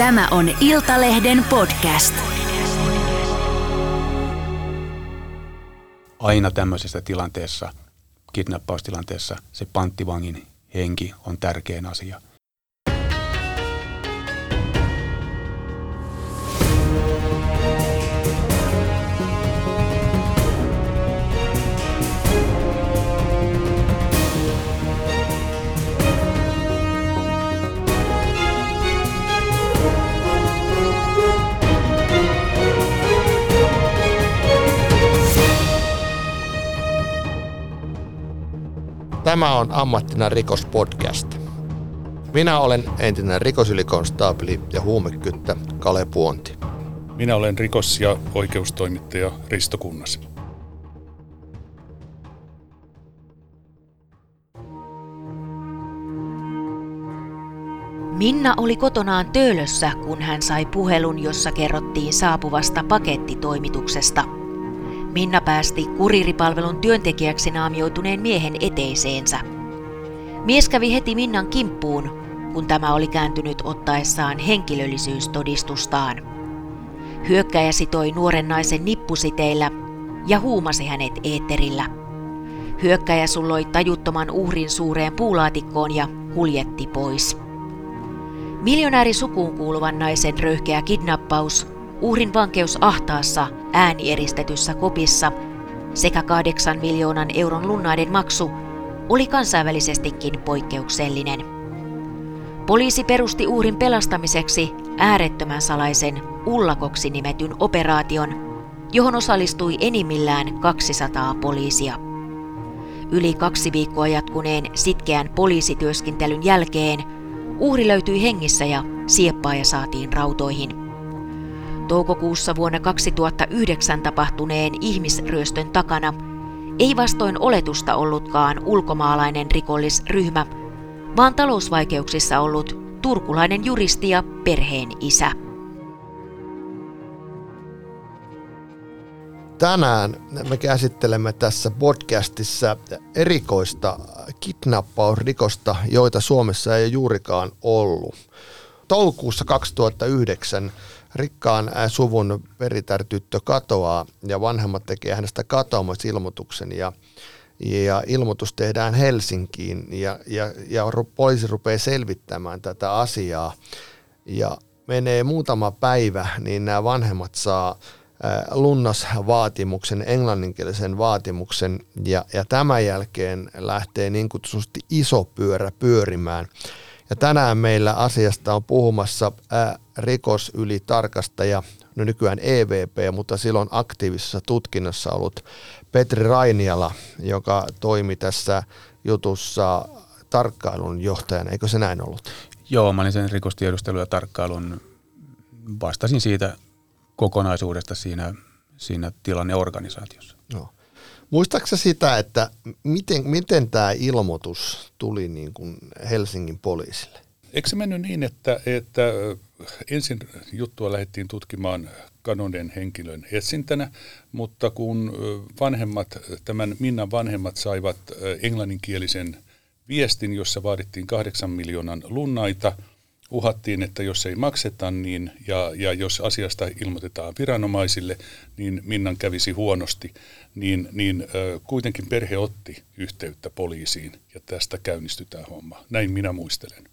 Tämä on Iltalehden podcast. Aina tämmöisessä tilanteessa, kidnappaustilanteessa, se panttivangin henki on tärkein asia – Tämä on Ammattina rikospodcast. Minä olen entinen rikosylikonstaapeli ja huumekyttä Kale Puonti. Minä olen rikos- ja oikeustoimittaja Risto Kunnas. Minna oli kotonaan töölössä, kun hän sai puhelun, jossa kerrottiin saapuvasta pakettitoimituksesta – Minna päästi kuriripalvelun työntekijäksi naamioituneen miehen eteiseensä. Mies kävi heti Minnan kimppuun, kun tämä oli kääntynyt ottaessaan henkilöllisyystodistustaan. Hyökkäjä sitoi nuoren naisen nippusiteillä ja huumasi hänet eetterillä. Hyökkäjä sulloi tajuttoman uhrin suureen puulaatikkoon ja huljetti pois. Miljonääri sukuun kuuluvan naisen röyhkeä kidnappaus uhrin vankeus ahtaassa äänieristetyssä kopissa sekä kahdeksan miljoonan euron lunnaiden maksu oli kansainvälisestikin poikkeuksellinen. Poliisi perusti uhrin pelastamiseksi äärettömän salaisen Ullakoksi nimetyn operaation, johon osallistui enimmillään 200 poliisia. Yli kaksi viikkoa jatkuneen sitkeän poliisityöskentelyn jälkeen uhri löytyi hengissä ja sieppaaja saatiin rautoihin. Toukokuussa vuonna 2009 tapahtuneen ihmisryöstön takana ei vastoin oletusta ollutkaan ulkomaalainen rikollisryhmä, vaan talousvaikeuksissa ollut turkulainen juristi ja perheen isä. Tänään me käsittelemme tässä podcastissa erikoista kidnappausrikosta, joita Suomessa ei juurikaan ollut. Toukokuussa 2009 rikkaan suvun peritartyttö katoaa ja vanhemmat tekee hänestä katoamisilmoituksen ja, ja ilmoitus tehdään Helsinkiin ja, ja, ja poliisi rupeaa selvittämään tätä asiaa ja menee muutama päivä, niin nämä vanhemmat saa lunnasvaatimuksen, englanninkielisen vaatimuksen ja, ja tämän jälkeen lähtee niin kutsutusti iso pyörä pyörimään. Ja tänään meillä asiasta on puhumassa ää, rikosylitarkastaja, no nykyään EVP, mutta silloin aktiivisessa tutkinnassa ollut Petri Rainiala, joka toimi tässä jutussa tarkkailun johtajana. Eikö se näin ollut? Joo, mä olin sen rikostiedustelun ja tarkkailun, vastasin siitä kokonaisuudesta siinä, siinä tilanneorganisaatiossa. No. Muistaaksä sitä, että miten, miten tämä ilmoitus tuli niin kuin Helsingin poliisille? Eikö se mennyt niin, että, että ensin juttua lähdettiin tutkimaan kanonen henkilön etsintänä, mutta kun vanhemmat, tämän Minnan vanhemmat saivat englanninkielisen viestin, jossa vaadittiin kahdeksan miljoonan lunnaita – uhattiin, että jos ei makseta niin, ja, ja jos asiasta ilmoitetaan viranomaisille, niin Minnan kävisi huonosti, niin, niin ö, kuitenkin perhe otti yhteyttä poliisiin ja tästä käynnistytään homma. Näin minä muistelen.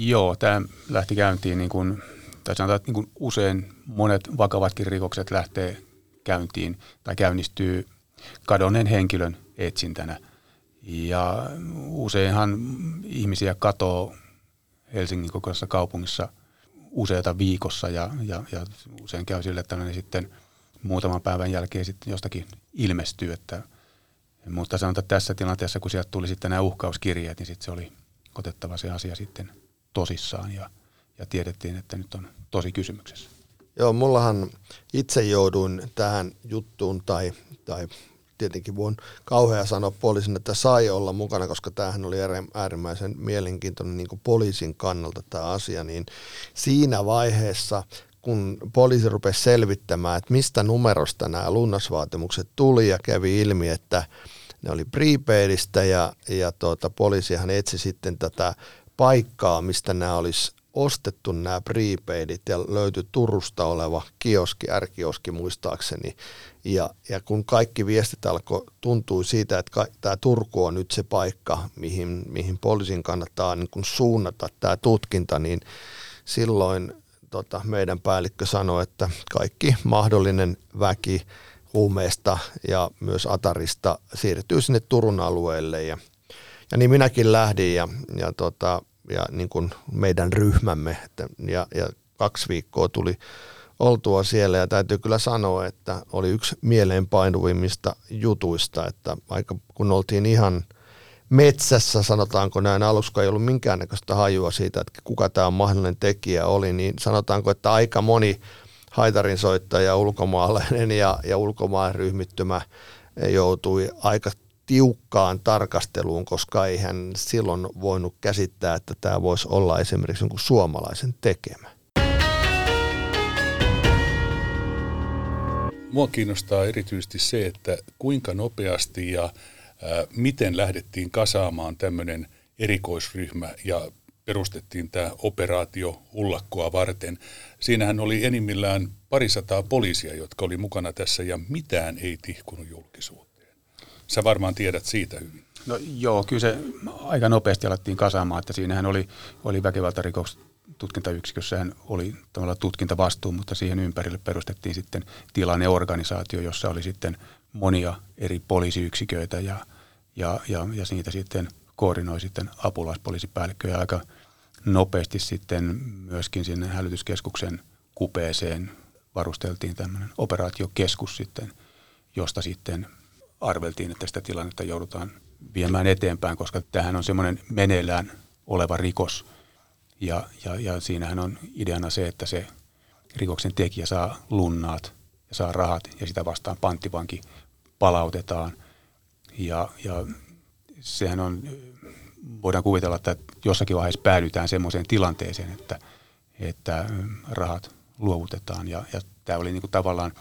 Joo, tämä lähti käyntiin niin kuin, tai sanotaan, että niin kuin usein monet vakavatkin rikokset lähtee käyntiin tai käynnistyy kadonneen henkilön etsintänä. Ja useinhan ihmisiä katoo Helsingin kokoisessa kaupungissa useita viikossa ja, ja, ja usein käy sille, että ne sitten muutaman päivän jälkeen sitten jostakin ilmestyy. Että, mutta sanotaan, että tässä tilanteessa, kun sieltä tuli sitten nämä uhkauskirjeet, niin sitten se oli otettava se asia sitten tosissaan ja, ja tiedettiin, että nyt on tosi kysymyksessä. Joo, mullahan itse jouduin tähän juttuun tai, tai tietenkin voin kauhea sanoa poliisin, että sai olla mukana, koska tämähän oli äärimmäisen mielenkiintoinen niin poliisin kannalta tämä asia, niin siinä vaiheessa kun poliisi rupesi selvittämään, että mistä numerosta nämä lunnasvaatimukset tuli ja kävi ilmi, että ne oli prepaidista ja, ja tuota, poliisihan etsi sitten tätä paikkaa, mistä nämä olisi ostettu nämä prepaidit ja löytyi Turusta oleva kioski, R-kioski muistaakseni. Ja, ja kun kaikki viestit alkoi, tuntui siitä, että tämä Turku on nyt se paikka, mihin, mihin poliisin kannattaa niin kun suunnata tämä tutkinta, niin silloin tota, meidän päällikkö sanoi, että kaikki mahdollinen väki huumeesta ja myös Atarista siirtyy sinne Turun alueelle ja, ja niin minäkin lähdin ja, ja, tota, ja niin kuin meidän ryhmämme että, ja, ja kaksi viikkoa tuli oltua siellä. Ja täytyy kyllä sanoa, että oli yksi mieleenpainuvimmista jutuista, että aika kun oltiin ihan metsässä, sanotaanko näin, alussa ei ollut minkäännäköistä hajua siitä, että kuka tämä mahdollinen tekijä oli, niin sanotaanko, että aika moni haitarin soittaja, ulkomaalainen ja, ja ulkomaan ryhmittymä joutui aika tiukkaan tarkasteluun, koska ei hän silloin voinut käsittää, että tämä voisi olla esimerkiksi jonkun suomalaisen tekemä. Mua kiinnostaa erityisesti se, että kuinka nopeasti ja ää, miten lähdettiin kasaamaan tämmöinen erikoisryhmä ja perustettiin tämä operaatio Ullakkoa varten. Siinähän oli enimmillään parisataa poliisia, jotka oli mukana tässä ja mitään ei tihkunut julkisuuteen. Sä varmaan tiedät siitä hyvin. No joo, kyllä se aika nopeasti alettiin kasaamaan, että siinähän oli, oli väkivaltarikoks tutkintayksikössähän oli tavallaan tutkintavastuu, mutta siihen ympärille perustettiin sitten tilanneorganisaatio, jossa oli sitten monia eri poliisiyksiköitä ja, ja, ja, ja siitä sitten koordinoi sitten apulaispoliisipäällikkö ja aika nopeasti sitten myöskin sinne hälytyskeskuksen kupeeseen varusteltiin tämmöinen operaatiokeskus sitten, josta sitten arveltiin, että sitä tilannetta joudutaan viemään eteenpäin, koska tähän on semmoinen meneillään oleva rikos. Ja, ja, ja siinähän on ideana se, että se rikoksen tekijä saa lunnaat ja saa rahat ja sitä vastaan panttivanki palautetaan. Ja, ja sehän on, voidaan kuvitella, että jossakin vaiheessa päädytään semmoiseen tilanteeseen, että, että rahat luovutetaan. Ja, ja tämä oli niin kuin tavallaan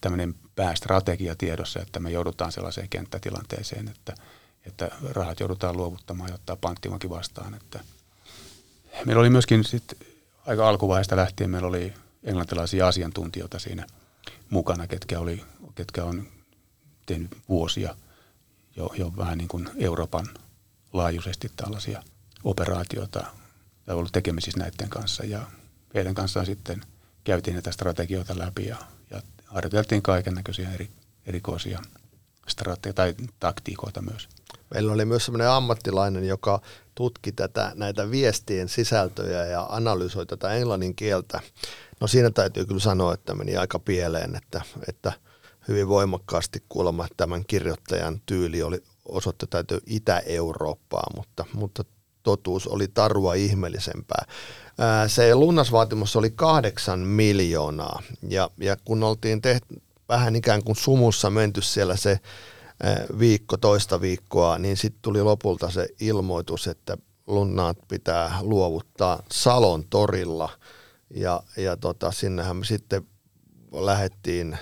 tämmöinen päästrategia tiedossa, että me joudutaan sellaiseen kenttätilanteeseen, että, että rahat joudutaan luovuttamaan ja ottaa panttivankin vastaan. Että meillä oli myöskin sit aika alkuvaiheesta lähtien meillä oli englantilaisia asiantuntijoita siinä mukana, ketkä, oli, ketkä on tehnyt vuosia jo, jo vähän niin kuin Euroopan laajuisesti tällaisia operaatioita tai ollut tekemisissä näiden kanssa ja heidän kanssaan sitten – käytiin näitä strategioita läpi ja, ja harjoiteltiin kaiken näköisiä eri, erikoisia strategioita tai taktiikoita myös. Meillä oli myös sellainen ammattilainen, joka tutki tätä, näitä viestien sisältöjä ja analysoi tätä englannin kieltä. No siinä täytyy kyllä sanoa, että meni aika pieleen, että, että hyvin voimakkaasti kuulemma tämän kirjoittajan tyyli oli osoittaa täytyy Itä-Eurooppaa, mutta, mutta totuus oli tarua ihmeellisempää. Se lunnasvaatimus oli kahdeksan miljoonaa ja, ja kun oltiin tehty vähän ikään kuin sumussa menty siellä se viikko, toista viikkoa, niin sitten tuli lopulta se ilmoitus, että lunnaat pitää luovuttaa Salon torilla ja, ja tota, sinnehän me sitten lähettiin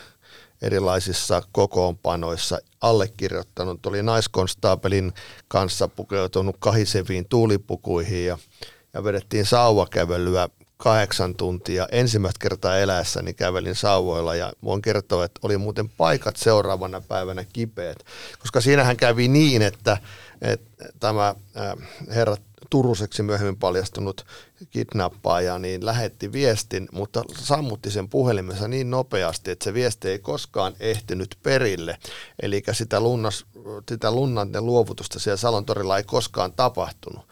erilaisissa kokoonpanoissa allekirjoittanut, oli naiskonstaapelin kanssa pukeutunut kahiseviin tuulipukuihin ja ja vedettiin sauvakävelyä kahdeksan tuntia. Ensimmäistä kertaa eläessäni kävelin sauvoilla ja voin kertoa, että oli muuten paikat seuraavana päivänä kipeät, koska siinähän kävi niin, että, että tämä äh, herra Turuseksi myöhemmin paljastunut kidnappaaja, niin lähetti viestin, mutta sammutti sen puhelimessa niin nopeasti, että se viesti ei koskaan ehtinyt perille. Eli sitä, lunnas, sitä lunnanten luovutusta siellä Salon torilla ei koskaan tapahtunut.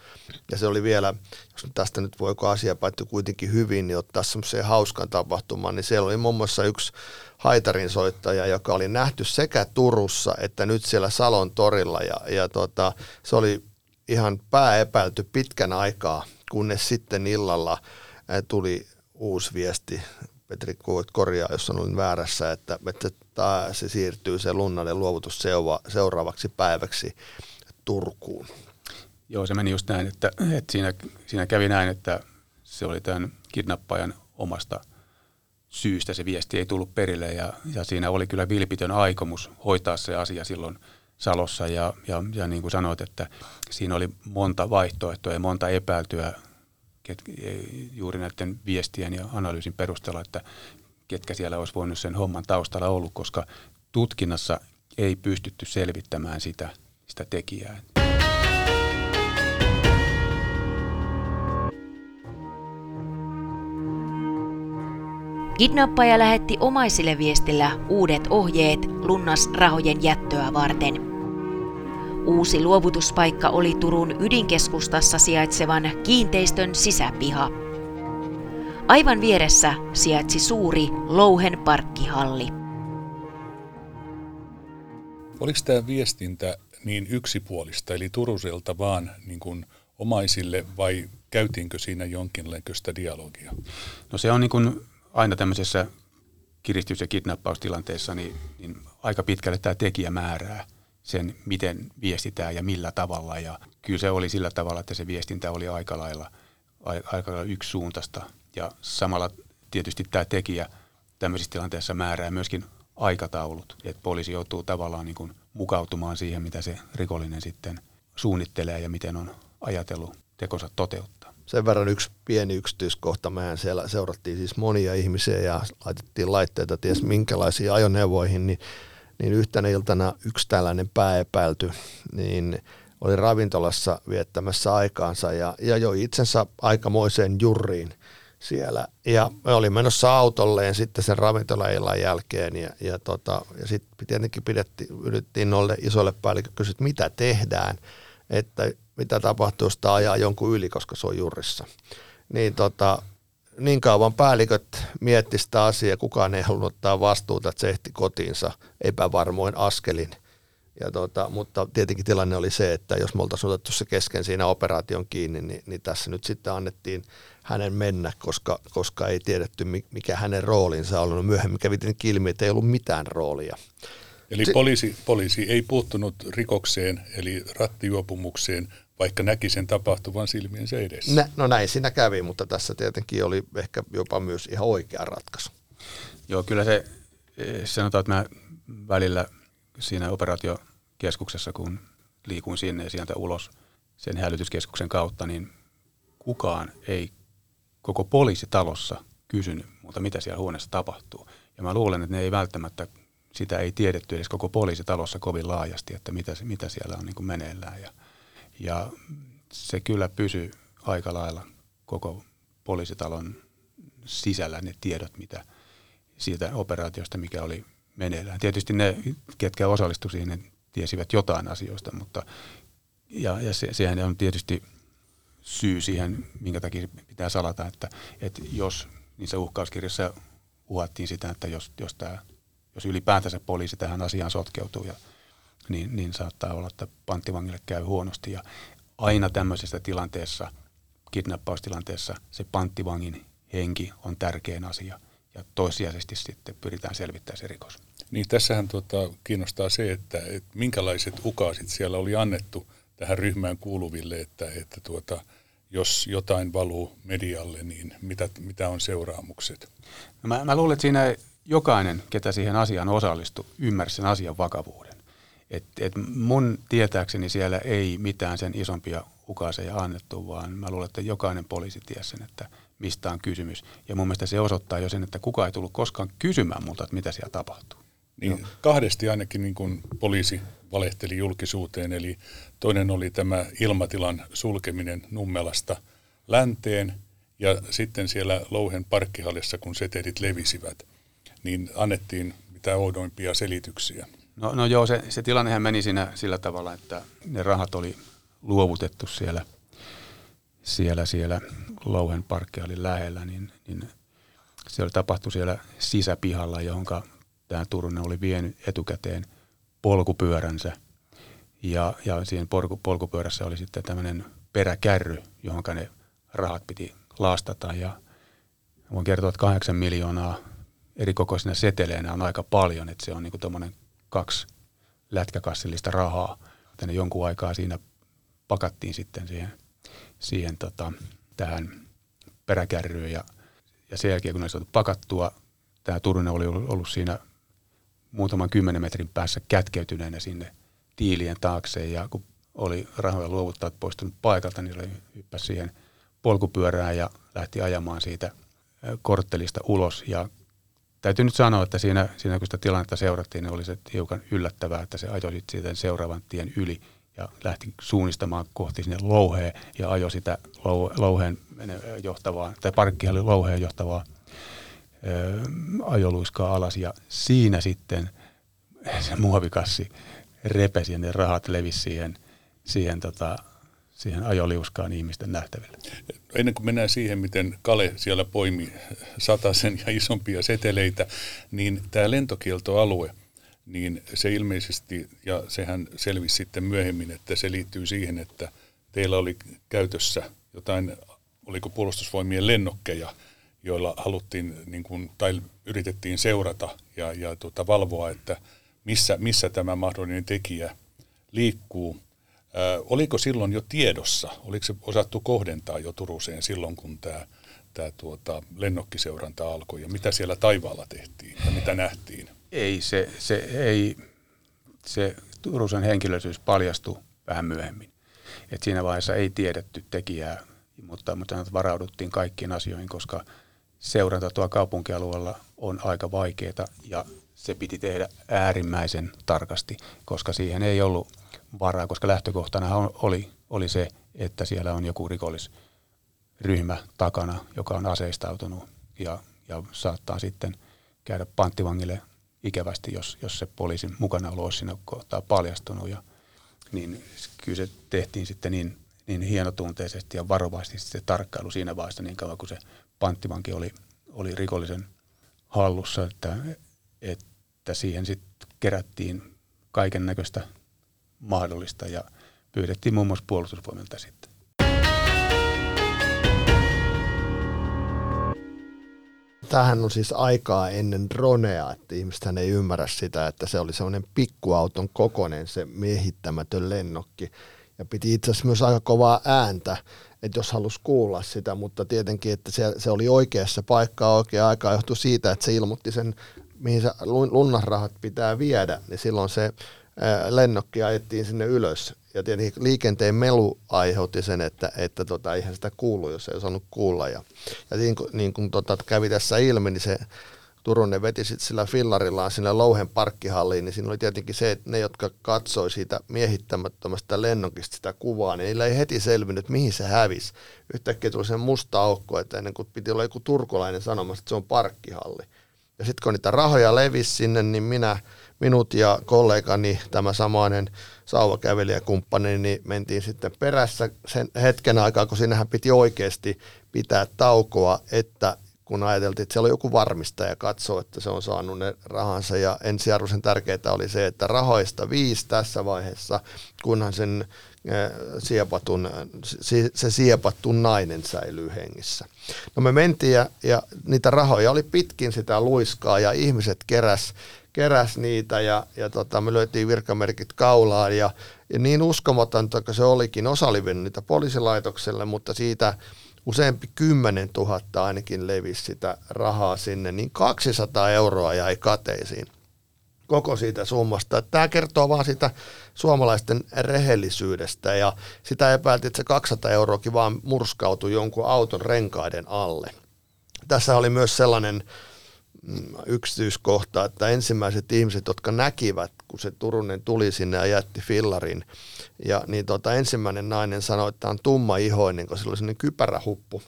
Ja se oli vielä, jos tästä nyt voiko asia päättyä kuitenkin hyvin, niin ottaa semmoiseen hauskan tapahtumaan, niin siellä oli muun muassa yksi haitarin soittaja, joka oli nähty sekä Turussa että nyt siellä Salon torilla. Ja, ja tota, se oli ihan pääepäilty pitkän aikaa, kunnes sitten illalla tuli uusi viesti, Petri voit korjaa, jos on väärässä, että, että se siirtyy se lunnalle luovutus seuraavaksi päiväksi Turkuun. Joo, se meni just näin, että, että siinä, siinä kävi näin, että se oli tämän kidnappajan omasta syystä se viesti ei tullut perille ja, ja siinä oli kyllä vilpitön aikomus hoitaa se asia silloin Salossa ja, ja, ja niin kuin sanoit, että siinä oli monta vaihtoehtoa ja monta epäiltyä ket, juuri näiden viestien ja analyysin perusteella, että ketkä siellä olisi voinut sen homman taustalla ollut, koska tutkinnassa ei pystytty selvittämään sitä, sitä tekijää. Kidnappaja lähetti omaisille viestillä uudet ohjeet lunnasrahojen jättöä varten. Uusi luovutuspaikka oli Turun ydinkeskustassa sijaitsevan kiinteistön sisäpiha. Aivan vieressä sijaitsi suuri Louhen parkkihalli. Oliko tämä viestintä niin yksipuolista, eli Turuselta vaan niin kuin omaisille, vai käytiinkö siinä jonkinlaista dialogia? No se on niin kuin aina tämmöisessä kiristys- ja kidnappaustilanteessa, niin, niin aika pitkälle tämä tekijä määrää sen, miten viestitään ja millä tavalla. Ja kyllä se oli sillä tavalla, että se viestintä oli aika lailla, aika lailla yksisuuntaista. Ja samalla tietysti tämä tekijä tämmöisissä tilanteissa määrää myöskin aikataulut, että poliisi joutuu tavallaan niin kuin mukautumaan siihen, mitä se rikollinen sitten suunnittelee ja miten on ajatellut tekonsa toteuttaa. Sen verran yksi pieni yksityiskohta. Mehän siellä seurattiin siis monia ihmisiä ja laitettiin laitteita ties minkälaisiin ajoneuvoihin, niin, niin yhtenä iltana yksi tällainen pääepäilty, niin oli ravintolassa viettämässä aikaansa ja, ja joi itsensä aikamoiseen jurriin siellä. Ja oli menossa autolleen sitten sen ravintolaillan jälkeen ja, ja, tota, ja sitten tietenkin pidettiin, yritettiin noille isoille päälliköille kysyä, mitä tehdään, että mitä tapahtuu, jos tämä ajaa jonkun yli, koska se on jurissa. Niin, tota, niin kauan päälliköt mietti sitä asiaa, kukaan ei halunnut ottaa vastuuta, että se ehti kotiinsa epävarmoin askelin. Ja tota, mutta tietenkin tilanne oli se, että jos me oltaisiin otettu se kesken siinä operaation kiinni, niin, niin tässä nyt sitten annettiin hänen mennä, koska, koska ei tiedetty, mikä hänen roolinsa on ollut. Myöhemmin kävi ilmi, että ei ollut mitään roolia. Eli poliisi, poliisi ei puuttunut rikokseen, eli rattijuopumukseen, vaikka näki sen tapahtuvan silmiensä edessä. Nä, no näin siinä kävi, mutta tässä tietenkin oli ehkä jopa myös ihan oikea ratkaisu. Joo, kyllä se, sanotaan, että mä välillä siinä operaatiokeskuksessa, kun liikuin sinne ja sieltä ulos sen hälytyskeskuksen kautta, niin kukaan ei koko poliisitalossa kysynyt mutta mitä siellä huoneessa tapahtuu. Ja mä luulen, että ne ei välttämättä, sitä ei tiedetty edes koko poliisitalossa kovin laajasti, että mitä, mitä siellä on niin kuin meneillään. Ja, ja se kyllä pysyy aika lailla koko poliisitalon sisällä ne tiedot, mitä siitä operaatiosta, mikä oli meneillään. Tietysti ne, ketkä osallistuivat siihen, tiesivät jotain asioista, mutta ja, ja se, sehän on tietysti syy siihen, minkä takia pitää salata, että, että jos niissä uhkauskirjassa uhattiin sitä, että jos, jos, tämä, jos ylipäätänsä poliisi tähän asiaan sotkeutuu, ja, niin, niin saattaa olla, että panttivangille käy huonosti. Ja aina tämmöisessä tilanteessa, kidnappaustilanteessa, se panttivangin henki on tärkein asia – ja toissijaisesti sitten pyritään selvittämään se rikos. Niin tässähän tuota, kiinnostaa se, että, että minkälaiset ukaasit siellä oli annettu tähän ryhmään kuuluville, että, että tuota, jos jotain valuu medialle, niin mitä, mitä on seuraamukset? No mä, mä luulen, että siinä jokainen, ketä siihen asiaan osallistui, ymmärsi sen asian vakavuuden. Et, et mun tietääkseni siellä ei mitään sen isompia ukaaseja annettu, vaan mä luulen, että jokainen poliisi tiesi sen, että – mistä on kysymys. Ja mun mielestä se osoittaa jo sen, että kukaan ei tullut koskaan kysymään multa, että mitä siellä tapahtuu. Niin, kahdesti ainakin niin kuin poliisi valehteli julkisuuteen, eli toinen oli tämä ilmatilan sulkeminen Nummelasta länteen, ja sitten siellä Louhen parkkihallissa, kun setelit levisivät, niin annettiin mitä oudoimpia selityksiä. No, no joo, se, se tilannehän meni siinä sillä tavalla, että ne rahat oli luovutettu siellä, siellä, siellä Louhen parkkihalin lähellä, niin, niin se oli tapahtu siellä sisäpihalla, johon tämä Turunen oli vienyt etukäteen polkupyöränsä. Ja, ja siinä polku, polkupyörässä oli sitten tämmöinen peräkärry, johon ne rahat piti lastata. Ja voin kertoa, että kahdeksan miljoonaa eri kokoisina seteleinä on aika paljon, että se on niin tuommoinen kaksi lätkäkassillista rahaa. Tänne jonkun aikaa siinä pakattiin sitten siihen, siihen tota, tähän peräkärryyn ja, ja sen jälkeen kun ne saatu pakattua, tämä Turunen oli ollut siinä muutaman kymmenen metrin päässä kätkeytyneenä sinne tiilien taakse ja kun oli rahoja luovuttaa poistunut paikalta, niin oli hyppäsi siihen polkupyörään ja lähti ajamaan siitä korttelista ulos. Ja täytyy nyt sanoa, että siinä, siinä kun sitä tilannetta seurattiin, niin oli se hiukan yllättävää, että se ajoi siitä seuraavan tien yli ja lähti suunnistamaan kohti sinne louheen ja ajoi sitä louheen johtavaa, tai parkkihallin louheen johtavaa ö, ajoluiskaa alas ja siinä sitten se muovikassi repesi ja ne rahat levisi siihen, siihen, tota, siihen ajoliuskaan ihmisten nähtäville. Ennen kuin mennään siihen, miten Kale siellä poimi satasen ja isompia seteleitä, niin tämä lentokieltoalue, niin se ilmeisesti, ja sehän selvisi sitten myöhemmin, että se liittyy siihen, että teillä oli käytössä jotain, oliko puolustusvoimien lennokkeja, joilla haluttiin niin kuin, tai yritettiin seurata ja, ja tuota, valvoa, että missä, missä tämä mahdollinen tekijä liikkuu. Oliko silloin jo tiedossa, oliko se osattu kohdentaa jo Turuseen silloin, kun tämä, tämä tuota, lennokkiseuranta alkoi ja mitä siellä taivaalla tehtiin ja mitä nähtiin? Ei, se, se, ei, se Turusen henkilöisyys paljastui vähän myöhemmin. Et siinä vaiheessa ei tiedetty tekijää, mutta, mutta varauduttiin kaikkiin asioihin, koska seuranta tuolla kaupunkialueella on aika vaikeaa ja se piti tehdä äärimmäisen tarkasti, koska siihen ei ollut varaa, koska lähtökohtana oli, oli se, että siellä on joku rikollisryhmä takana, joka on aseistautunut ja, ja saattaa sitten käydä panttivangille ikävästi, jos, jos se poliisin mukana olisi siinä kohtaa paljastunut. Ja, niin kyllä se tehtiin sitten niin, niin hienotunteisesti ja varovasti se tarkkailu siinä vaiheessa niin kauan, kun se panttivanki oli, oli rikollisen hallussa, että, että siihen sitten kerättiin kaiken näköistä mahdollista ja pyydettiin muun muassa puolustusvoimilta sitten. Tähän on siis aikaa ennen dronea, että ihmiset ei ymmärrä sitä, että se oli semmoinen pikkuauton kokonen se miehittämätön lennokki. Ja piti itse asiassa myös aika kovaa ääntä, että jos halusi kuulla sitä, mutta tietenkin, että se, se oli oikeassa paikkaa oikea aikaa johtui siitä, että se ilmoitti sen, mihin se lunnasrahat pitää viedä, niin silloin se lennokki ajettiin sinne ylös. Ja tietenkin liikenteen melu aiheutti sen, että, että tota, eihän sitä kuulu, jos ei osannut kuulla. Ja, ja niin kuin, niin kuin tota, kävi tässä ilmi, niin se Turunen veti sitten sillä fillarillaan sinne Louhen parkkihalliin, niin siinä oli tietenkin se, että ne, jotka katsoi siitä miehittämättömästä lennokista sitä kuvaa, niin niillä ei heti selvinnyt, mihin se hävisi. Yhtäkkiä tuli sen musta aukko, että ennen kuin piti olla joku turkulainen sanomassa, että se on parkkihalli. Ja sitten kun niitä rahoja levisi sinne, niin minä, minut ja kollegani, tämä samainen sauvakävelijäkumppani, niin mentiin sitten perässä sen hetken aikaa, kun siinähän piti oikeasti pitää taukoa, että kun ajateltiin, että siellä on joku varmistaja ja katsoo, että se on saanut ne rahansa. Ja ensiarvoisen tärkeää oli se, että rahoista viisi tässä vaiheessa, kunhan sen siepatun, se siepattu nainen säilyy hengissä. No me mentiin ja, ja niitä rahoja oli pitkin sitä luiskaa ja ihmiset keräs, keräs niitä ja, ja tota, me löytiin virkamerkit kaulaan ja, ja niin uskomatonta, että se olikin. Osa oli niitä poliisilaitokselle, mutta siitä useampi kymmenen tuhatta ainakin levisi sitä rahaa sinne, niin 200 euroa jäi kateisiin koko siitä summasta. Tämä kertoo vaan sitä suomalaisten rehellisyydestä ja sitä epäiltiin, että se 200 euroakin vaan murskautui jonkun auton renkaiden alle. Tässä oli myös sellainen yksityiskohta, että ensimmäiset ihmiset, jotka näkivät, kun se Turunen tuli sinne ja jätti fillarin, ja niin tota, ensimmäinen nainen sanoi, että on tumma ihoinen, kun sillä oli sellainen kypärähuppu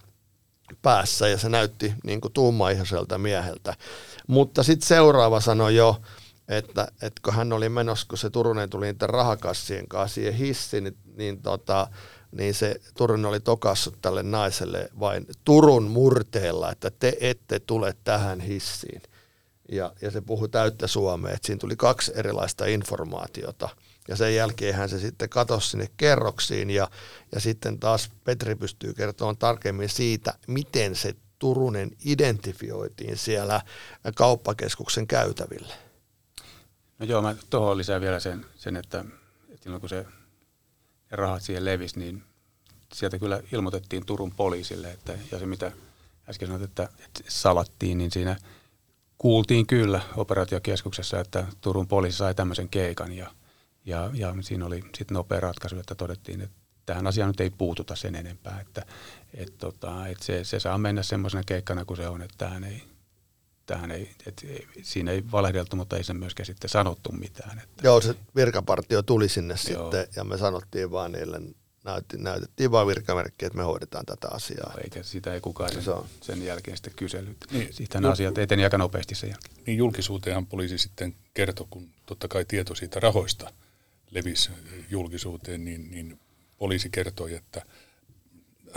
päässä ja se näytti niin kuin tummaihoiselta mieheltä. Mutta sitten seuraava sanoi jo, että, että kun hän oli menossa, kun se Turunen tuli niiden rahakassien kanssa siihen hissiin, niin, niin, tota, niin se Turunen oli tokassut tälle naiselle vain Turun murteella, että te ette tule tähän hissiin. Ja, ja se puhui täyttä suomea, että siinä tuli kaksi erilaista informaatiota – ja sen jälkeen hän se sitten katosi sinne kerroksiin ja, ja sitten taas Petri pystyy kertomaan tarkemmin siitä, miten se Turunen identifioitiin siellä kauppakeskuksen käytäville. No joo, mä tuohon lisään vielä sen, sen että, että silloin kun se rahat siihen levisi, niin sieltä kyllä ilmoitettiin Turun poliisille, että, ja se mitä äsken sanoit, että, että salattiin, niin siinä kuultiin kyllä operaatiokeskuksessa, että Turun poliisi sai tämmöisen keikan ja – ja, ja siinä oli sitten nopea ratkaisu, että todettiin, että tähän asiaan nyt ei puututa sen enempää, että et tota, et se, se saa mennä semmoisena keikkana kuin se on, että tähän ei, tähän ei, et, siinä ei valehdeltu, mutta ei se myöskään sitten sanottu mitään. Että. Joo, se virkapartio tuli sinne Joo. sitten ja me sanottiin vaan niille, näytti, näytettiin vaan virkamerkkiä, että me hoidetaan tätä asiaa. Eikä sitä ei kukaan sen, sen jälkeen sitten kysellyt. Niin, Siitähän asiat eteni aika nopeasti sen jälkeen. Niin julkisuuteenhan poliisi sitten kertoi, kun totta kai tieto siitä rahoista levisi julkisuuteen, niin, niin poliisi kertoi, että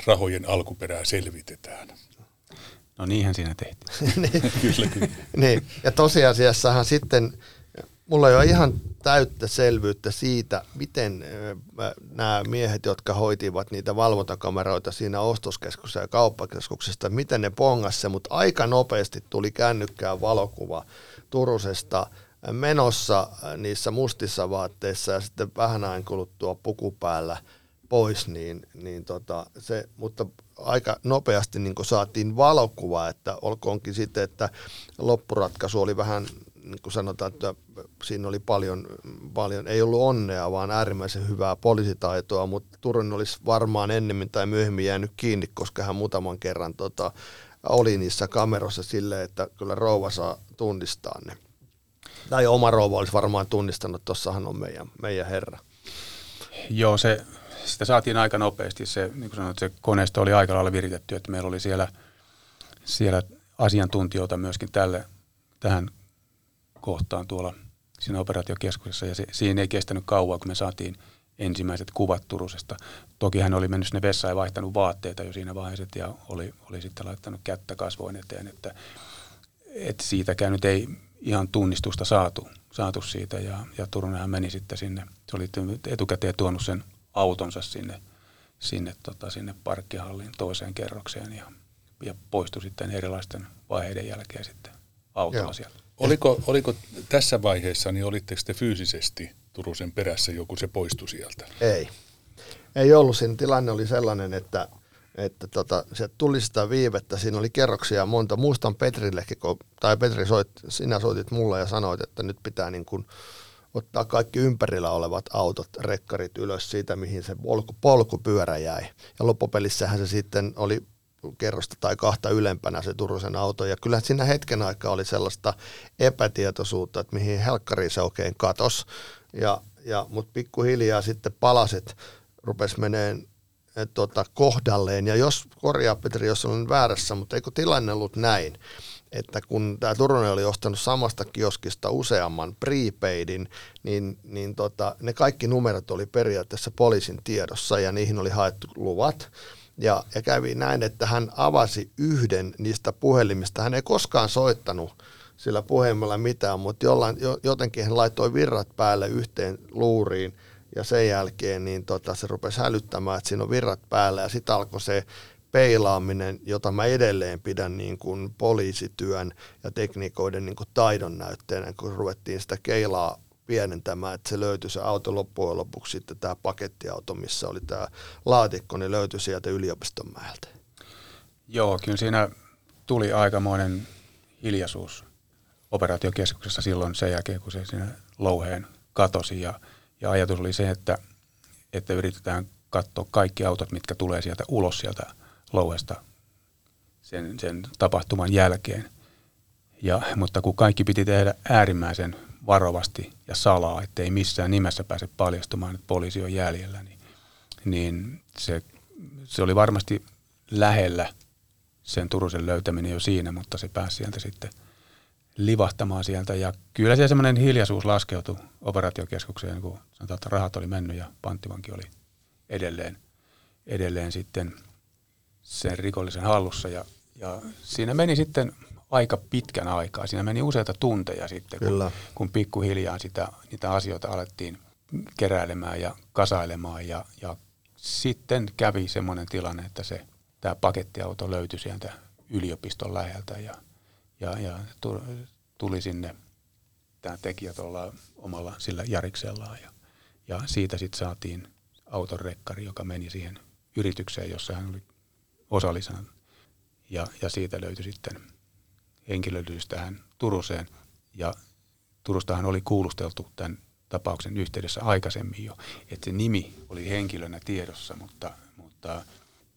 rahojen alkuperää selvitetään. No niinhän siinä tehtiin. niin. kyllä, kyllä. niin. Ja tosiasiassahan sitten mulla ei ole ihan täyttä selvyyttä siitä, miten nämä miehet, jotka hoitivat niitä valvontakameroita siinä ostoskeskuksessa ja kauppakeskuksesta, miten ne pongasse, mutta aika nopeasti tuli kännykkään valokuva Turusesta menossa niissä mustissa vaatteissa ja sitten vähän ajan kuluttua puku päällä pois, niin, niin tota, se, mutta aika nopeasti niin saatiin valokuva, että olkoonkin sitten, että loppuratkaisu oli vähän niin kuin sanotaan, että siinä oli paljon, paljon, ei ollut onnea, vaan äärimmäisen hyvää poliisitaitoa, mutta Turun olisi varmaan ennemmin tai myöhemmin jäänyt kiinni, koska hän muutaman kerran tota, oli niissä kameroissa silleen, että kyllä rouva saa tunnistaa ne. Tai oma rouva olisi varmaan tunnistanut, tuossahan on meidän, meidän herra. Joo, se, sitä saatiin aika nopeasti. Se, niin kuin sanoit, se koneisto oli aika lailla viritetty, että meillä oli siellä, siellä asiantuntijoita myöskin tälle, tähän kohtaan tuolla siinä operaatiokeskuksessa ja se, siinä ei kestänyt kauan, kun me saatiin ensimmäiset kuvat Turusesta. Toki hän oli mennyt sinne vessaan ja vaihtanut vaatteita jo siinä vaiheessa ja oli, oli sitten laittanut kättä kasvoin eteen, että, että siitäkään nyt ei ihan tunnistusta saatu, saatu siitä ja, ja Turunenhan meni sitten sinne, se oli etukäteen tuonut sen autonsa sinne, sinne, tota, sinne parkkihallin toiseen kerrokseen ja, ja poistui sitten erilaisten vaiheiden jälkeen sitten autolla Joo. sieltä. Oliko, oliko tässä vaiheessa, niin olitteko te fyysisesti Turusen perässä joku se poistui sieltä? Ei. Ei ollut. Siinä tilanne oli sellainen, että, että tota, se tuli sitä viivettä. Siinä oli kerroksia monta. Muistan Petrille, kun, tai Petri, soit, sinä soitit mulle ja sanoit, että nyt pitää niin kuin ottaa kaikki ympärillä olevat autot, rekkarit ylös siitä, mihin se polku, polkupyörä jäi. Ja loppupelissähän se sitten oli kerrosta tai kahta ylempänä se Turusen auto. Ja kyllä siinä hetken aikaa oli sellaista epätietoisuutta, että mihin helkkariin se oikein katos. Ja, ja, Mutta pikkuhiljaa sitten palaset rupes meneen tuota, kohdalleen. Ja jos, korjaa Petri, jos olen väärässä, mutta eikö tilanne ollut näin, että kun tämä Turunen oli ostanut samasta kioskista useamman prepaidin, niin, niin tota, ne kaikki numerot oli periaatteessa poliisin tiedossa ja niihin oli haettu luvat. Ja, ja kävi näin, että hän avasi yhden niistä puhelimista. Hän ei koskaan soittanut sillä puhelimella mitään, mutta jollain, jotenkin hän laittoi virrat päälle yhteen luuriin ja sen jälkeen niin tota, se rupesi hälyttämään, että siinä on virrat päällä ja sitten alkoi se peilaaminen, jota mä edelleen pidän niin kuin poliisityön ja tekniikoiden niin kuin taidon näytteenä, kun ruvettiin sitä keilaa pienentämään, että se löytyi se auto loppujen lopuksi sitten tämä pakettiauto, missä oli tämä laatikko, niin löytyi sieltä yliopistonmäeltä. Joo, kyllä siinä tuli aikamoinen hiljaisuus operaatiokeskuksessa silloin sen jälkeen, kun se siinä louheen katosi ja, ja ajatus oli se, että, että yritetään katsoa kaikki autot, mitkä tulee sieltä ulos sieltä louhesta sen, sen tapahtuman jälkeen. Ja, mutta kun kaikki piti tehdä äärimmäisen varovasti ja salaa, ettei missään nimessä pääse paljastumaan, että poliisi on jäljellä, niin, niin se, se oli varmasti lähellä sen Turusen löytäminen jo siinä, mutta se pääsi sieltä sitten livahtamaan sieltä. Ja kyllä siellä semmoinen hiljaisuus laskeutui operaatiokeskukseen, kun sanotaan, että rahat oli mennyt ja panttivanki oli edelleen, edelleen sitten sen rikollisen hallussa. Ja, ja siinä meni sitten aika pitkän aikaa. Siinä meni useita tunteja sitten, kun, kun pikkuhiljaa sitä, niitä asioita alettiin keräilemään ja kasailemaan. Ja, ja sitten kävi semmoinen tilanne, että se, tämä pakettiauto löytyi sieltä yliopiston läheltä ja, ja, ja tuli sinne tämä tekijä tuolla omalla sillä Jariksellaan. Ja, ja siitä sitten saatiin auton rekkari, joka meni siihen yritykseen, jossa hän oli osallisena. Ja, ja siitä löytyi sitten henkilöllisyys tähän Turuseen. Ja Turustahan oli kuulusteltu tämän tapauksen yhteydessä aikaisemmin jo, että se nimi oli henkilönä tiedossa, mutta, mutta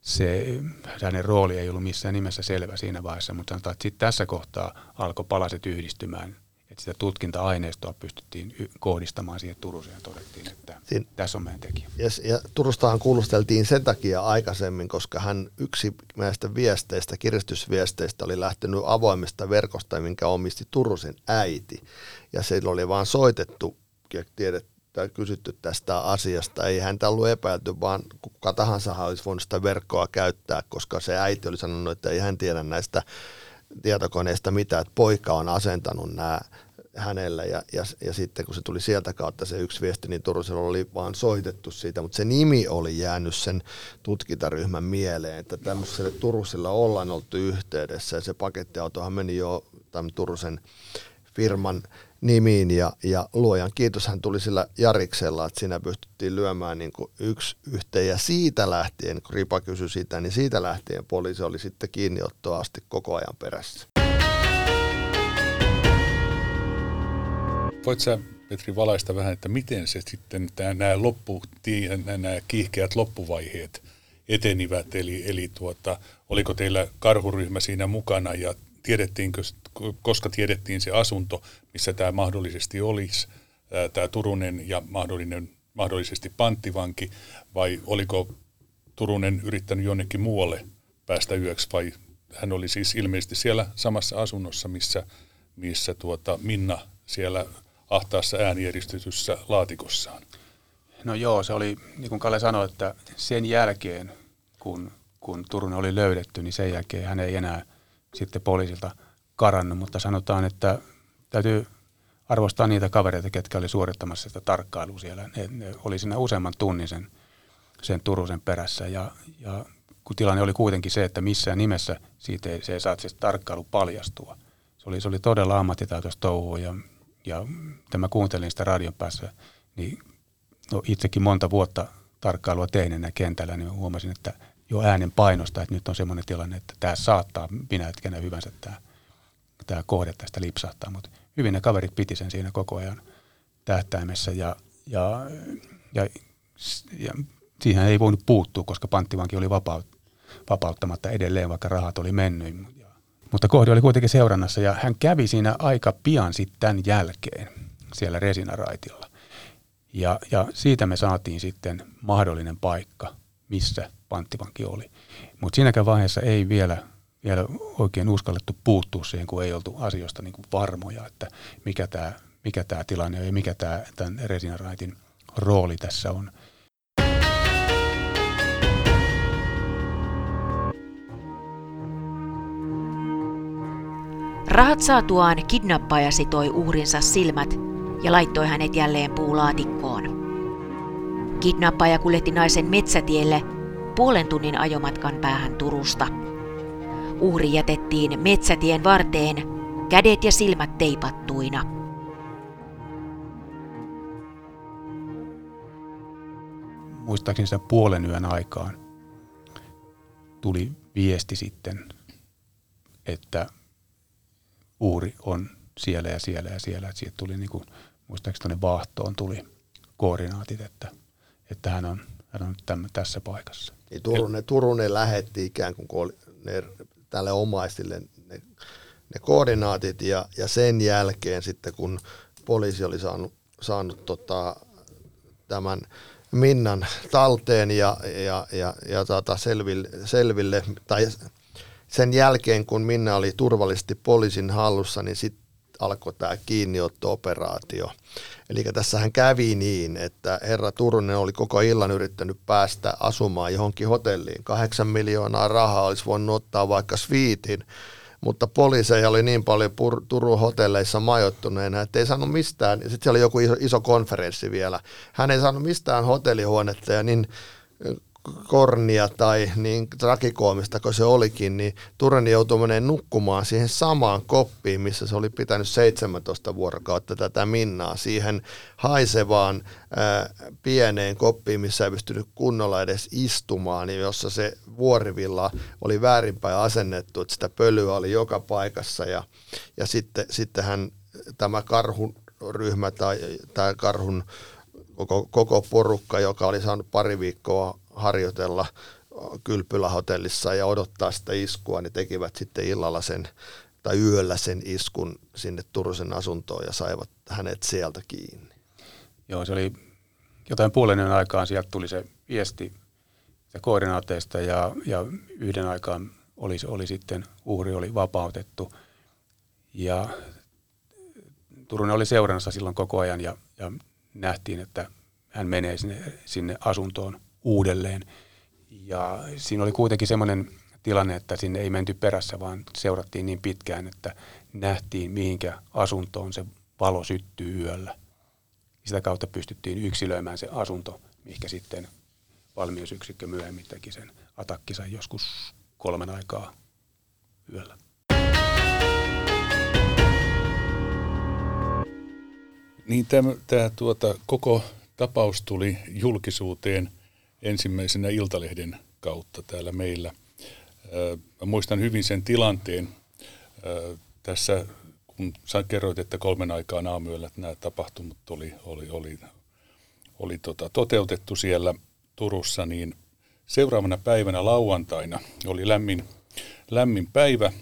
se, hänen rooli ei ollut missään nimessä selvä siinä vaiheessa, mutta sanotaan, että sitten tässä kohtaa alkoi palaset yhdistymään että sitä tutkinta-aineistoa pystyttiin kohdistamaan siihen Turuseen ja todettiin, että Siin, tässä on meidän tekijä. Yes, ja Turustahan kuulusteltiin sen takia aikaisemmin, koska hän yksi näistä viesteistä, kiristysviesteistä oli lähtenyt avoimesta verkosta, minkä omisti Turusen äiti. Ja sillä oli vaan soitettu ja tiedetty, tai kysytty tästä asiasta. Ei häntä ollut epäilty, vaan kuka tahansa olisi voinut sitä verkkoa käyttää, koska se äiti oli sanonut, että ei hän tiedä näistä tietokoneesta mitä, että poika on asentanut nämä hänelle ja, ja, ja sitten kun se tuli sieltä kautta se yksi viesti, niin Turusella oli vaan soitettu siitä, mutta se nimi oli jäänyt sen tutkintaryhmän mieleen, että tämmöiselle Turusilla ollaan oltu yhteydessä ja se pakettiautohan meni jo tämän Turusen firman nimiin ja, ja luojan kiitos hän tuli sillä Jariksella, että siinä pystyttiin lyömään niin kuin yksi yhteen ja siitä lähtien, kun Ripa kysyi sitä, niin siitä lähtien poliisi oli sitten kiinniottoa asti koko ajan perässä. Voit sä Petri valaista vähän, että miten se sitten nämä, loppu, nämä kiihkeät loppuvaiheet etenivät, eli, eli tuota, oliko teillä karhuryhmä siinä mukana ja tiedettiinkö, koska tiedettiin se asunto, missä tämä mahdollisesti olisi, tämä Turunen ja mahdollinen, mahdollisesti panttivanki, vai oliko Turunen yrittänyt jonnekin muualle päästä yöksi, vai hän oli siis ilmeisesti siellä samassa asunnossa, missä, missä tuota Minna siellä ahtaassa äänieristytyssä laatikossaan. No joo, se oli, niin kuin Kalle sanoi, että sen jälkeen, kun, kun Turunen oli löydetty, niin sen jälkeen hän ei enää sitten poliisilta karannut, mutta sanotaan, että täytyy arvostaa niitä kavereita, ketkä oli suorittamassa sitä tarkkailua siellä. Ne, ne oli siinä useamman tunnin sen, sen Turusen perässä ja, ja kun tilanne oli kuitenkin se, että missään nimessä siitä ei, se ei saa se tarkkailu paljastua. Se oli, se oli todella ammattitaitoista touhua ja, ja tämä kuuntelin sitä radion päässä, niin no itsekin monta vuotta tarkkailua teinenä kentällä, niin huomasin, että jo äänen painosta, että nyt on semmoinen tilanne, että tämä saattaa minä hetkenä hyvänsä tämä, tämä kohde tästä lipsahtaa, mutta hyvin ne kaverit piti sen siinä koko ajan tähtäimessä ja, ja, ja, ja siihen ei voinut puuttua, koska panttivanki oli vapaut, vapauttamatta edelleen, vaikka rahat oli mennyt. Mutta kohde oli kuitenkin seurannassa ja hän kävi siinä aika pian sitten tämän jälkeen siellä Resinaraitilla. Ja, ja siitä me saatiin sitten mahdollinen paikka, missä panttivanki oli. Mutta siinäkään vaiheessa ei vielä, vielä oikein uskallettu puuttua siihen, kun ei oltu asioista niin kuin varmoja, että mikä tämä mikä tää tilanne on ja mikä tämä tämän Resinaraitin rooli tässä on. Rahat saatuaan kidnappaaja sitoi uhrinsa silmät ja laittoi hänet jälleen puulaatikkoon. Kidnappaaja kuljetti naisen metsätielle puolen tunnin ajomatkan päähän Turusta. Uhri jätettiin metsätien varteen, kädet ja silmät teipattuina. Muistaakseni sitä puolen yön aikaan tuli viesti sitten, että uhri on siellä ja siellä ja siellä. Että siitä tuli, niin kuin, muistaakseni tuonne vaahtoon tuli koordinaatit, että, että hän on, hän on tämän, tässä paikassa. Niin Turunen, Turunen lähetti ikään kuin ne, tälle omaisille ne, ne koordinaatit ja, ja sen jälkeen sitten kun poliisi oli saanut, saanut tota, tämän Minnan talteen ja, ja, ja, ja tota selville, selville, tai sen jälkeen kun Minna oli turvallisesti poliisin hallussa, niin sitten alkoi tämä kiinniotto-operaatio. Eli tässähän kävi niin, että herra Turunen oli koko illan yrittänyt päästä asumaan johonkin hotelliin. Kahdeksan miljoonaa rahaa olisi voinut ottaa vaikka sviitin, mutta poliiseja oli niin paljon Pur- Turun hotelleissa majoittuneena, että ei saanut mistään, sitten siellä oli joku iso, iso konferenssi vielä, hän ei saanut mistään hotellihuonetta ja niin kornia tai niin trakikoomista kuin se olikin, niin Tureni joutui menemään nukkumaan siihen samaan koppiin, missä se oli pitänyt 17 vuorokautta tätä minnaa, siihen haisevaan ää, pieneen koppiin, missä ei pystynyt kunnolla edes istumaan, niin jossa se vuorivilla oli väärinpäin asennettu, että sitä pölyä oli joka paikassa ja, ja sitten, sitten hän tämä karhun ryhmä tai, tai karhun koko, koko porukka, joka oli saanut pari viikkoa harjoitella kylpylähotellissa ja odottaa sitä iskua, niin tekivät sitten illalla sen tai yöllä sen iskun sinne Turusen asuntoon ja saivat hänet sieltä kiinni. Joo, se oli jotain puolen aikaan, sieltä tuli se viesti se koordinaateista ja, ja yhden aikaan oli, oli sitten, uhri oli vapautettu. Ja Turunen oli seurannassa silloin koko ajan ja, ja nähtiin, että hän menee sinne, sinne asuntoon uudelleen. Ja siinä oli kuitenkin semmoinen tilanne, että sinne ei menty perässä, vaan seurattiin niin pitkään, että nähtiin mihinkä asuntoon se valo syttyy yöllä. Sitä kautta pystyttiin yksilöimään se asunto, mikä sitten valmiusyksikkö myöhemmin teki sen atakkinsa joskus kolmen aikaa yöllä. Niin tämä, tämä tuota, koko tapaus tuli julkisuuteen ensimmäisenä Iltalehden kautta täällä meillä. Mä muistan hyvin sen tilanteen tässä, kun sä kerroit, että kolmen aikaan aamuyöllä nämä tapahtumat oli, oli, oli, oli tota, toteutettu siellä Turussa, niin seuraavana päivänä lauantaina oli lämmin, lämmin päivä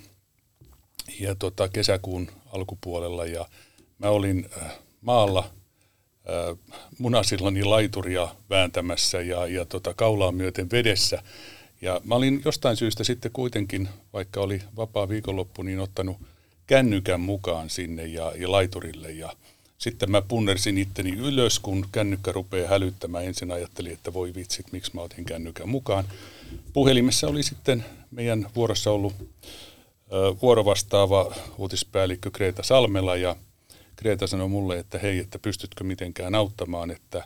ja tota, kesäkuun alkupuolella ja mä olin maalla munasillani laituria vääntämässä ja, ja tota, kaulaa myöten vedessä. Ja mä olin jostain syystä sitten kuitenkin, vaikka oli vapaa viikonloppu, niin ottanut kännykän mukaan sinne ja, ja laiturille. Ja sitten mä punnersin itteni ylös, kun kännykkä rupeaa hälyttämään. Ensin ajattelin, että voi vitsit, miksi mä otin kännykän mukaan. Puhelimessa oli sitten meidän vuorossa ollut vuorovastaava uutispäällikkö Kreta Salmela ja – Kreta sanoi mulle, että hei, että pystytkö mitenkään auttamaan, että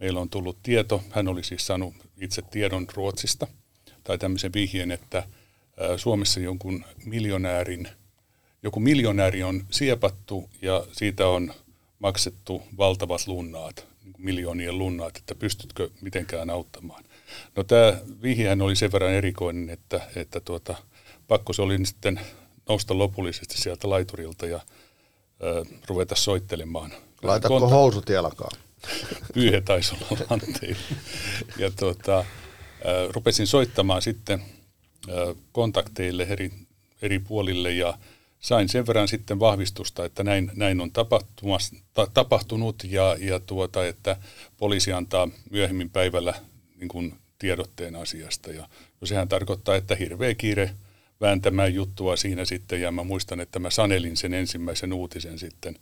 meillä on tullut tieto, hän oli siis saanut itse tiedon Ruotsista, tai tämmöisen vihjeen, että Suomessa jonkun miljonäärin, joku miljonääri on siepattu ja siitä on maksettu valtavat lunnaat, niin miljoonien lunnaat, että pystytkö mitenkään auttamaan. No tämä vihjehän oli sen verran erikoinen, että, että tuota, pakko se oli sitten nousta lopullisesti sieltä laiturilta ja ruveta soittelemaan. Laitatko kontak- housut jalkaan? Pyyhe taisi olla lanteilla. Ja tuota, rupesin soittamaan sitten kontakteille eri, eri puolille ja sain sen verran sitten vahvistusta, että näin, näin on ta, tapahtunut ja, ja tuota, että poliisi antaa myöhemmin päivällä niin kuin tiedotteen asiasta. Ja no sehän tarkoittaa, että hirveä kiire – vääntämään juttua siinä sitten ja mä muistan, että mä sanelin sen ensimmäisen uutisen sitten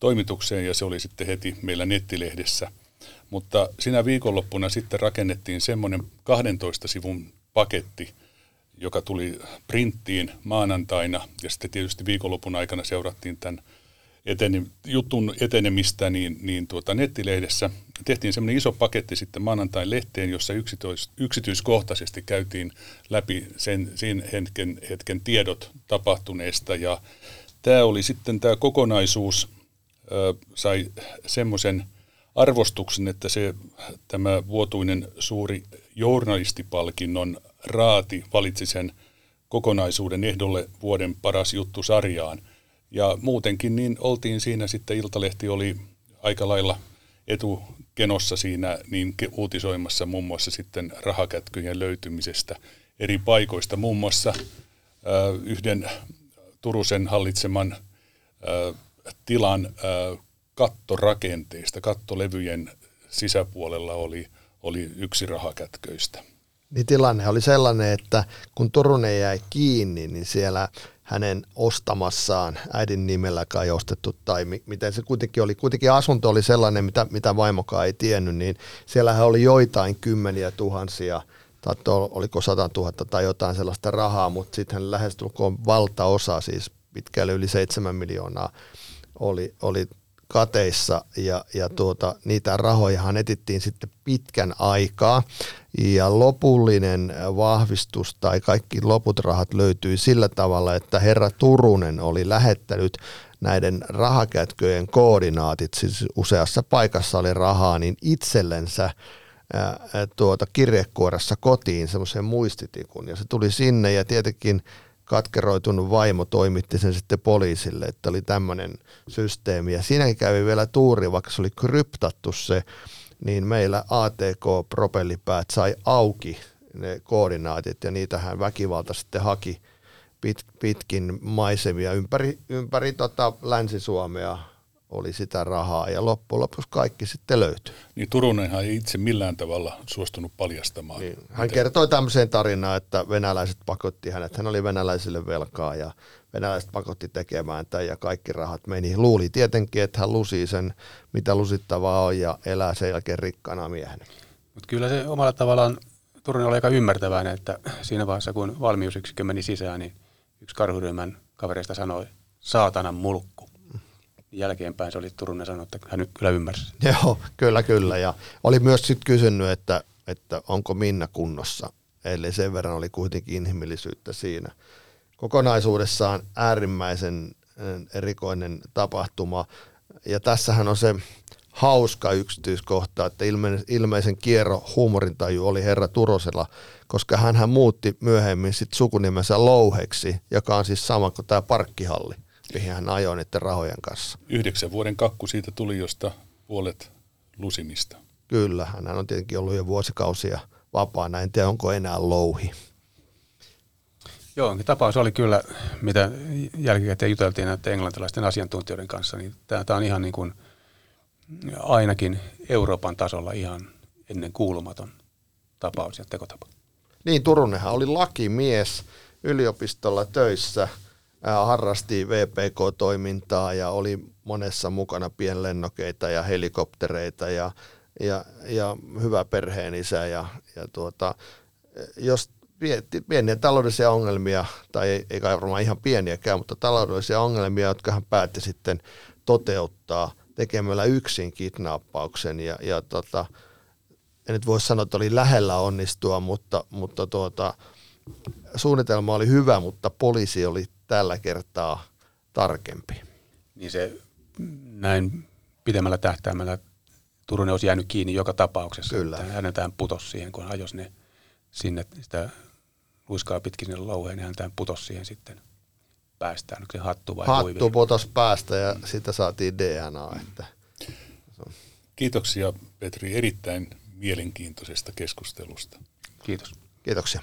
toimitukseen ja se oli sitten heti meillä nettilehdessä. Mutta sinä viikonloppuna sitten rakennettiin semmoinen 12 sivun paketti, joka tuli printtiin maanantaina ja sitten tietysti viikonlopun aikana seurattiin tämän eteni, jutun etenemistä niin, niin tuota, nettilehdessä. Tehtiin semmoinen iso paketti sitten maanantain lehteen, jossa yksityis, yksityiskohtaisesti käytiin läpi sen, sen hetken, hetken tiedot tapahtuneesta. Ja tämä oli sitten tämä kokonaisuus ö, sai semmoisen arvostuksen, että se tämä vuotuinen suuri journalistipalkinnon raati valitsi sen kokonaisuuden ehdolle vuoden paras juttu sarjaan – ja muutenkin niin oltiin siinä sitten, Iltalehti oli aika lailla etukenossa siinä niin uutisoimassa muun muassa sitten rahakätkyjen löytymisestä eri paikoista. Muun muassa äh, yhden Turusen hallitseman äh, tilan äh, kattorakenteista, kattolevyjen sisäpuolella oli, oli yksi rahakätköistä. Niin tilanne oli sellainen, että kun Turunen jäi kiinni, niin siellä hänen ostamassaan äidin nimellä kai ostettu, tai mi- miten se kuitenkin oli. Kuitenkin asunto oli sellainen, mitä, mitä vaimokaan ei tiennyt, niin siellähän oli joitain kymmeniä tuhansia, tai oliko 100 000 tai jotain sellaista rahaa, mutta sitten lähestulkoon valtaosa, siis pitkälle yli 7 miljoonaa, oli, oli kateissa ja, ja tuota, niitä rahojahan etittiin sitten pitkän aikaa. Ja lopullinen vahvistus tai kaikki loput rahat löytyi sillä tavalla, että herra Turunen oli lähettänyt näiden rahakätköjen koordinaatit, siis useassa paikassa oli rahaa, niin itsellensä tuota kirjekuoressa kotiin semmoisen muistitikun. Ja se tuli sinne ja tietenkin katkeroitunut vaimo toimitti sen sitten poliisille, että oli tämmöinen systeemi. Ja siinäkin kävi vielä tuuri, vaikka se oli kryptattu se, niin meillä ATK-propellipäät sai auki ne koordinaatit ja niitähän väkivalta sitten haki pit, pitkin maisemia ympäri, ympäri tota Länsi-Suomea oli sitä rahaa ja loppujen lopuksi kaikki sitten löytyi. Niin Turunenhan ei itse millään tavalla suostunut paljastamaan. Niin. Hän kertoi tämmöiseen tarinaan, että venäläiset pakotti hänet. Hän oli venäläisille velkaa ja venäläiset pakotti tekemään tämän ja kaikki rahat meni. Luuli tietenkin, että hän lusi sen, mitä lusittavaa on ja elää sen jälkeen rikkana miehenä. Mutta kyllä se omalla tavallaan Turunen oli aika ymmärtäväinen, että siinä vaiheessa kun valmiusyksikkö meni sisään, niin yksi karhuryhmän kavereista sanoi, saatanan mulkku. Jälkeenpäin se oli Turunen sanonut, että hän nyt kyllä ymmärsi. Joo, kyllä, kyllä. Ja oli myös sitten kysynyt, että, että onko Minna kunnossa. Eli sen verran oli kuitenkin inhimillisyyttä siinä. Kokonaisuudessaan äärimmäisen erikoinen tapahtuma. Ja tässähän on se hauska yksityiskohta, että ilmeisen kierro huumorintaju oli herra Turosella, koska hän muutti myöhemmin sit sukunimensä Louheksi, joka on siis sama kuin tämä parkkihalli, mihin hän ajoi niiden rahojen kanssa. Yhdeksän vuoden kakku siitä tuli, josta puolet lusimista. Kyllä, hän on tietenkin ollut jo vuosikausia vapaana, en tiedä onko enää louhi. Joo, tapaus oli kyllä, mitä jälkikäteen juteltiin näiden englantilaisten asiantuntijoiden kanssa, niin tämä on ihan niin kuin – ainakin Euroopan tasolla ihan ennen kuulumaton tapaus ja tekotapa. Niin, Turunenhan oli lakimies yliopistolla töissä, harrasti VPK-toimintaa ja oli monessa mukana pienlennokeita ja helikoptereita ja, ja, ja hyvä perheenisä ja, ja tuota, jos pieniä taloudellisia ongelmia, tai ei, ei kai varmaan ihan pieniäkään, mutta taloudellisia ongelmia, jotka hän päätti sitten toteuttaa – tekemällä yksin kidnappauksen ja, ja tota, en nyt voi sanoa, että oli lähellä onnistua, mutta, mutta tuota, suunnitelma oli hyvä, mutta poliisi oli tällä kertaa tarkempi. Niin se näin pidemmällä tähtäimellä Turunen olisi jäänyt kiinni joka tapauksessa. Kyllä. Että hänetään putosi siihen, kun ajos ne sinne sitä luiskaa pitkin sinne louheen, niin hänetään putosi siihen sitten – päästään? Onko se hattu vai Hattu huivi? putos päästä ja sitä saatiin DNA. Että. Kiitoksia Petri erittäin mielenkiintoisesta keskustelusta. Kiitos. Kiitoksia.